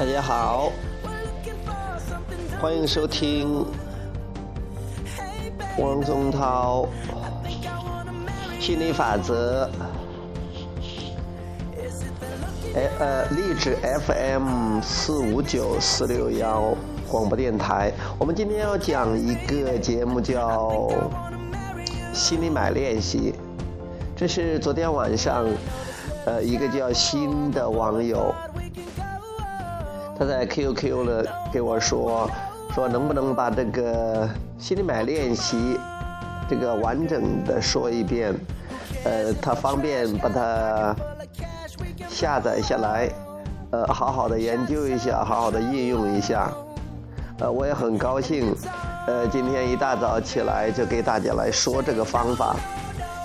大家好，欢迎收听王宗涛心理法则。哎呃，励志 FM 四五九四六幺广播电台。我们今天要讲一个节目叫心理买练习。这是昨天晚上，呃，一个叫新的网友。他在 QQ 了给我说，说能不能把这个心理买练习这个完整的说一遍，呃，他方便把它下载下来，呃，好好的研究一下，好好的应用一下，呃，我也很高兴，呃，今天一大早起来就给大家来说这个方法，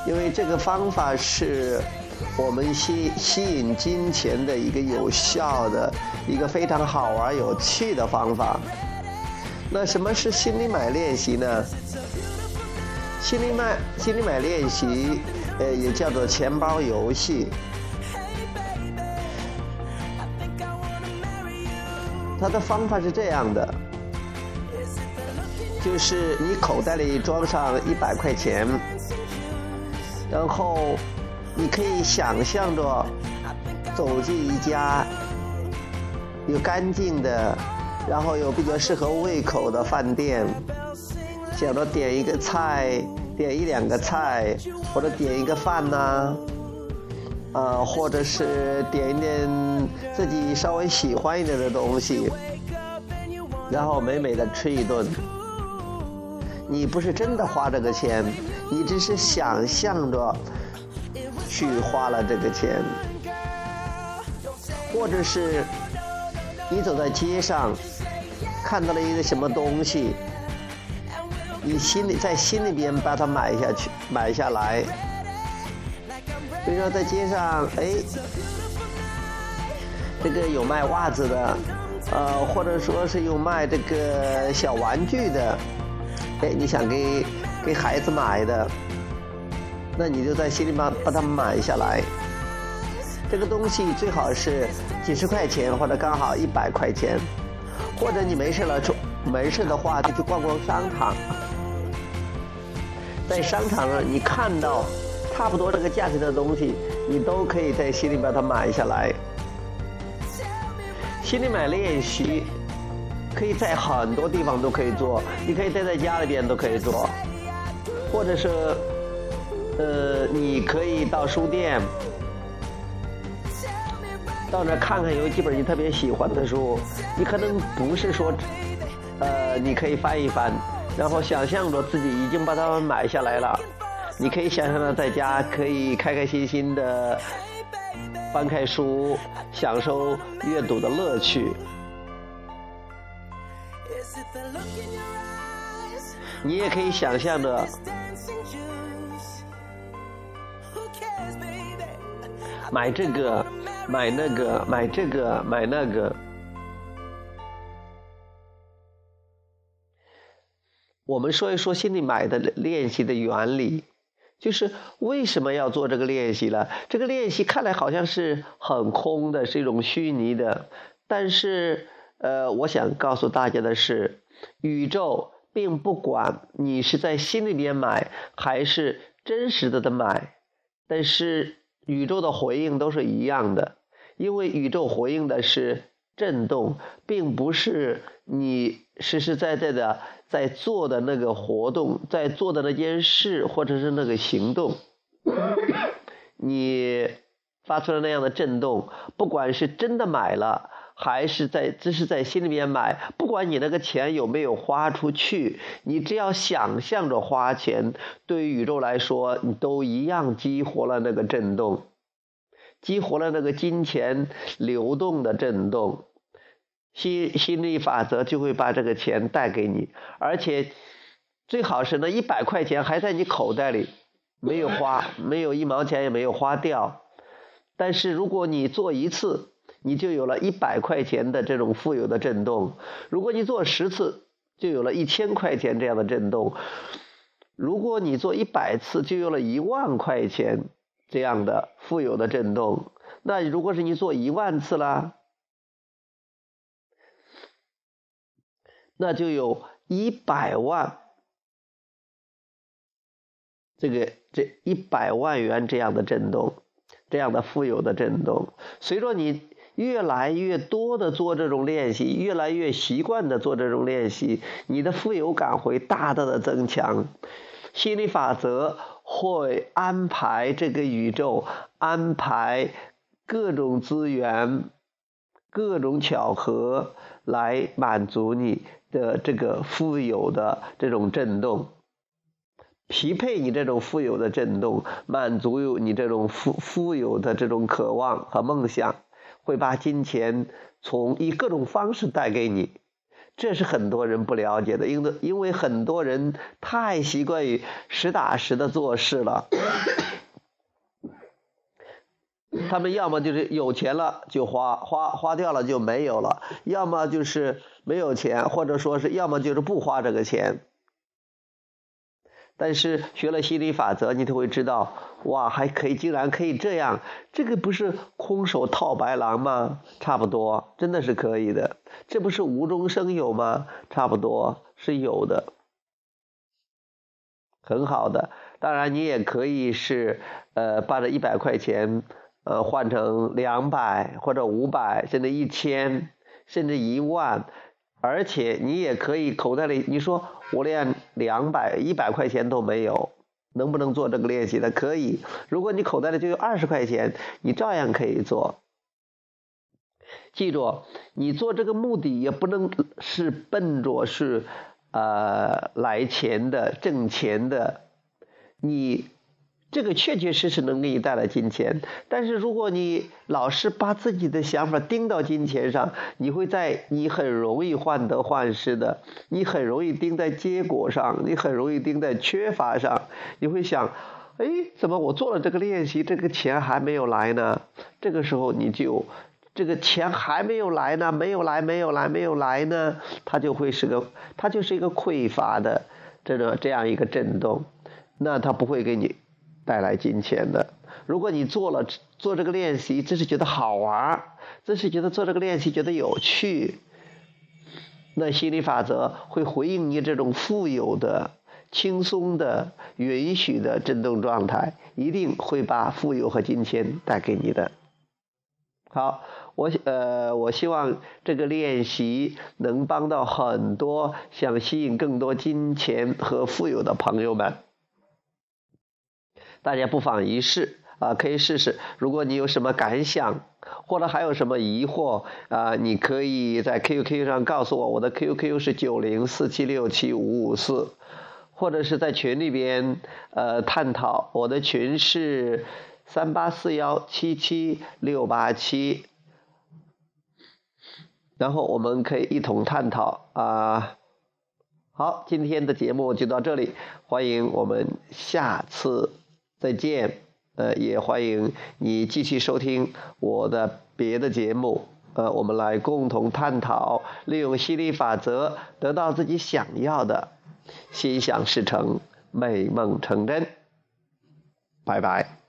因为这个方法是。我们吸吸引金钱的一个有效的、一个非常好玩有趣的方法。那什么是心理买练习呢？心理买心理买练习，呃，也叫做钱包游戏。它的方法是这样的，就是你口袋里装上一百块钱，然后。你可以想象着走进一家有干净的，然后有比较适合胃口的饭店，想着点一个菜，点一两个菜，或者点一个饭呐，呃，或者是点一点自己稍微喜欢一点的东西，然后美美的吃一顿。你不是真的花这个钱，你只是想象着。去花了这个钱，或者是你走在街上，看到了一个什么东西，你心里在心里边把它买下去，买下来。比如说在街上，哎，这个有卖袜子的，呃，或者说是有卖这个小玩具的，哎，你想给给孩子买的。那你就在心里把把它买下来。这个东西最好是几十块钱，或者刚好一百块钱，或者你没事了，没事的话就去逛逛商场。在商场上，你看到差不多这个价钱的东西，你都可以在心里把它买下来。心里买练习可以在很多地方都可以做，你可以待在家里边都可以做，或者是。呃，你可以到书店，到那看看有几本你特别喜欢的书。你可能不是说，呃，你可以翻一翻，然后想象着自己已经把它们买下来了。你可以想象着在家可以开开心心的翻开书，享受阅读的乐趣。你也可以想象着。买这个，买那个，买这个，买那个。我们说一说心里买的练习的原理，就是为什么要做这个练习了？这个练习看来好像是很空的，是一种虚拟的。但是，呃，我想告诉大家的是，宇宙并不管你是在心里边买还是真实的的买，但是。宇宙的回应都是一样的，因为宇宙回应的是震动，并不是你实实在在的在做的那个活动，在做的那件事或者是那个行动，你发出了那样的震动，不管是真的买了。还是在只是在心里面买，不管你那个钱有没有花出去，你只要想象着花钱，对于宇宙来说，你都一样激活了那个震动，激活了那个金钱流动的震动，心心理法则就会把这个钱带给你，而且最好是那一百块钱还在你口袋里，没有花，没有一毛钱也没有花掉，但是如果你做一次。你就有了一百块钱的这种富有的震动。如果你做十次，就有了一千块钱这样的震动。如果你做一百次，就有了一万块钱这样的富有的震动。那如果是你做一万次啦，那就有一百万，这个这一百万元这样的震动，这样的富有的震动。随着你越来越多的做这种练习，越来越习惯的做这种练习，你的富有感会大大的增强。心理法则会安排这个宇宙，安排各种资源。各种巧合来满足你的这个富有的这种震动，匹配你这种富有的震动，满足有你这种富富有的这种渴望和梦想，会把金钱从以各种方式带给你。这是很多人不了解的，因为因为很多人太习惯于实打实的做事了。他们要么就是有钱了就花，花花掉了就没有了；要么就是没有钱，或者说是要么就是不花这个钱。但是学了心理法则，你就会知道，哇，还可以，竟然可以这样，这个不是空手套白狼吗？差不多，真的是可以的。这不是无中生有吗？差不多是有的，很好的。当然，你也可以是，呃，把这一百块钱。呃，换成两百或者五百，甚至一千，甚至一万，而且你也可以口袋里，你说我连两百、一百块钱都没有，能不能做这个练习的？可以。如果你口袋里就有二十块钱，你照样可以做。记住，你做这个目的也不能是奔着是呃来钱的、挣钱的，你。这个确确实实能给你带来金钱，但是如果你老是把自己的想法盯到金钱上，你会在你很容易患得患失的，你很容易盯在结果上，你很容易盯在缺乏上，你会想，哎，怎么我做了这个练习，这个钱还没有来呢？这个时候你就，这个钱还没有来呢，没有来，没有来，没有来呢，它就会是个，它就是一个匮乏的这个这样一个震动，那它不会给你。带来金钱的。如果你做了做这个练习，只是觉得好玩只是觉得做这个练习觉得有趣，那心理法则会回应你这种富有的、轻松的、允许的振动状态，一定会把富有和金钱带给你的。好，我呃，我希望这个练习能帮到很多想吸引更多金钱和富有的朋友们。大家不妨一试啊，可以试试。如果你有什么感想，或者还有什么疑惑啊，你可以在 QQ 上告诉我，我的 QQ 是九零四七六七五五四，或者是在群里边呃探讨，我的群是三八四幺七七六八七，然后我们可以一同探讨啊。好，今天的节目就到这里，欢迎我们下次。再见，呃，也欢迎你继续收听我的别的节目，呃，我们来共同探讨利用吸引力法则得到自己想要的，心想事成，美梦成真，拜拜。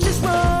Just wrong.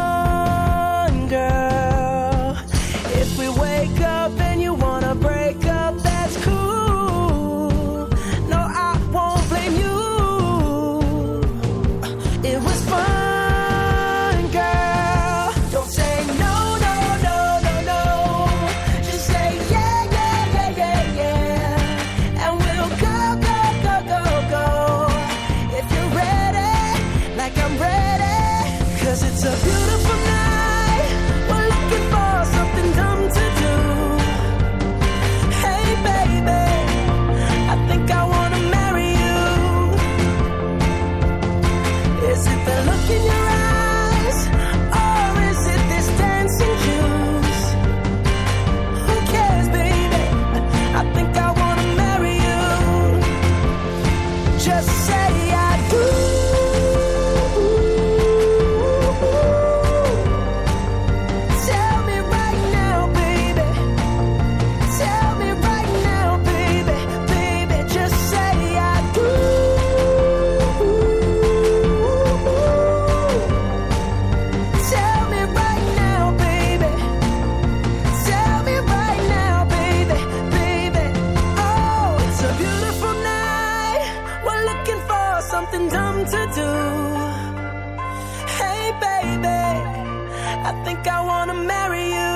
I think I wanna marry you.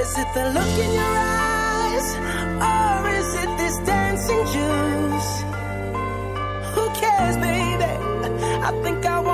Is it the look in your eyes, or is it this dancing juice? Who cares, baby? I think I wanna.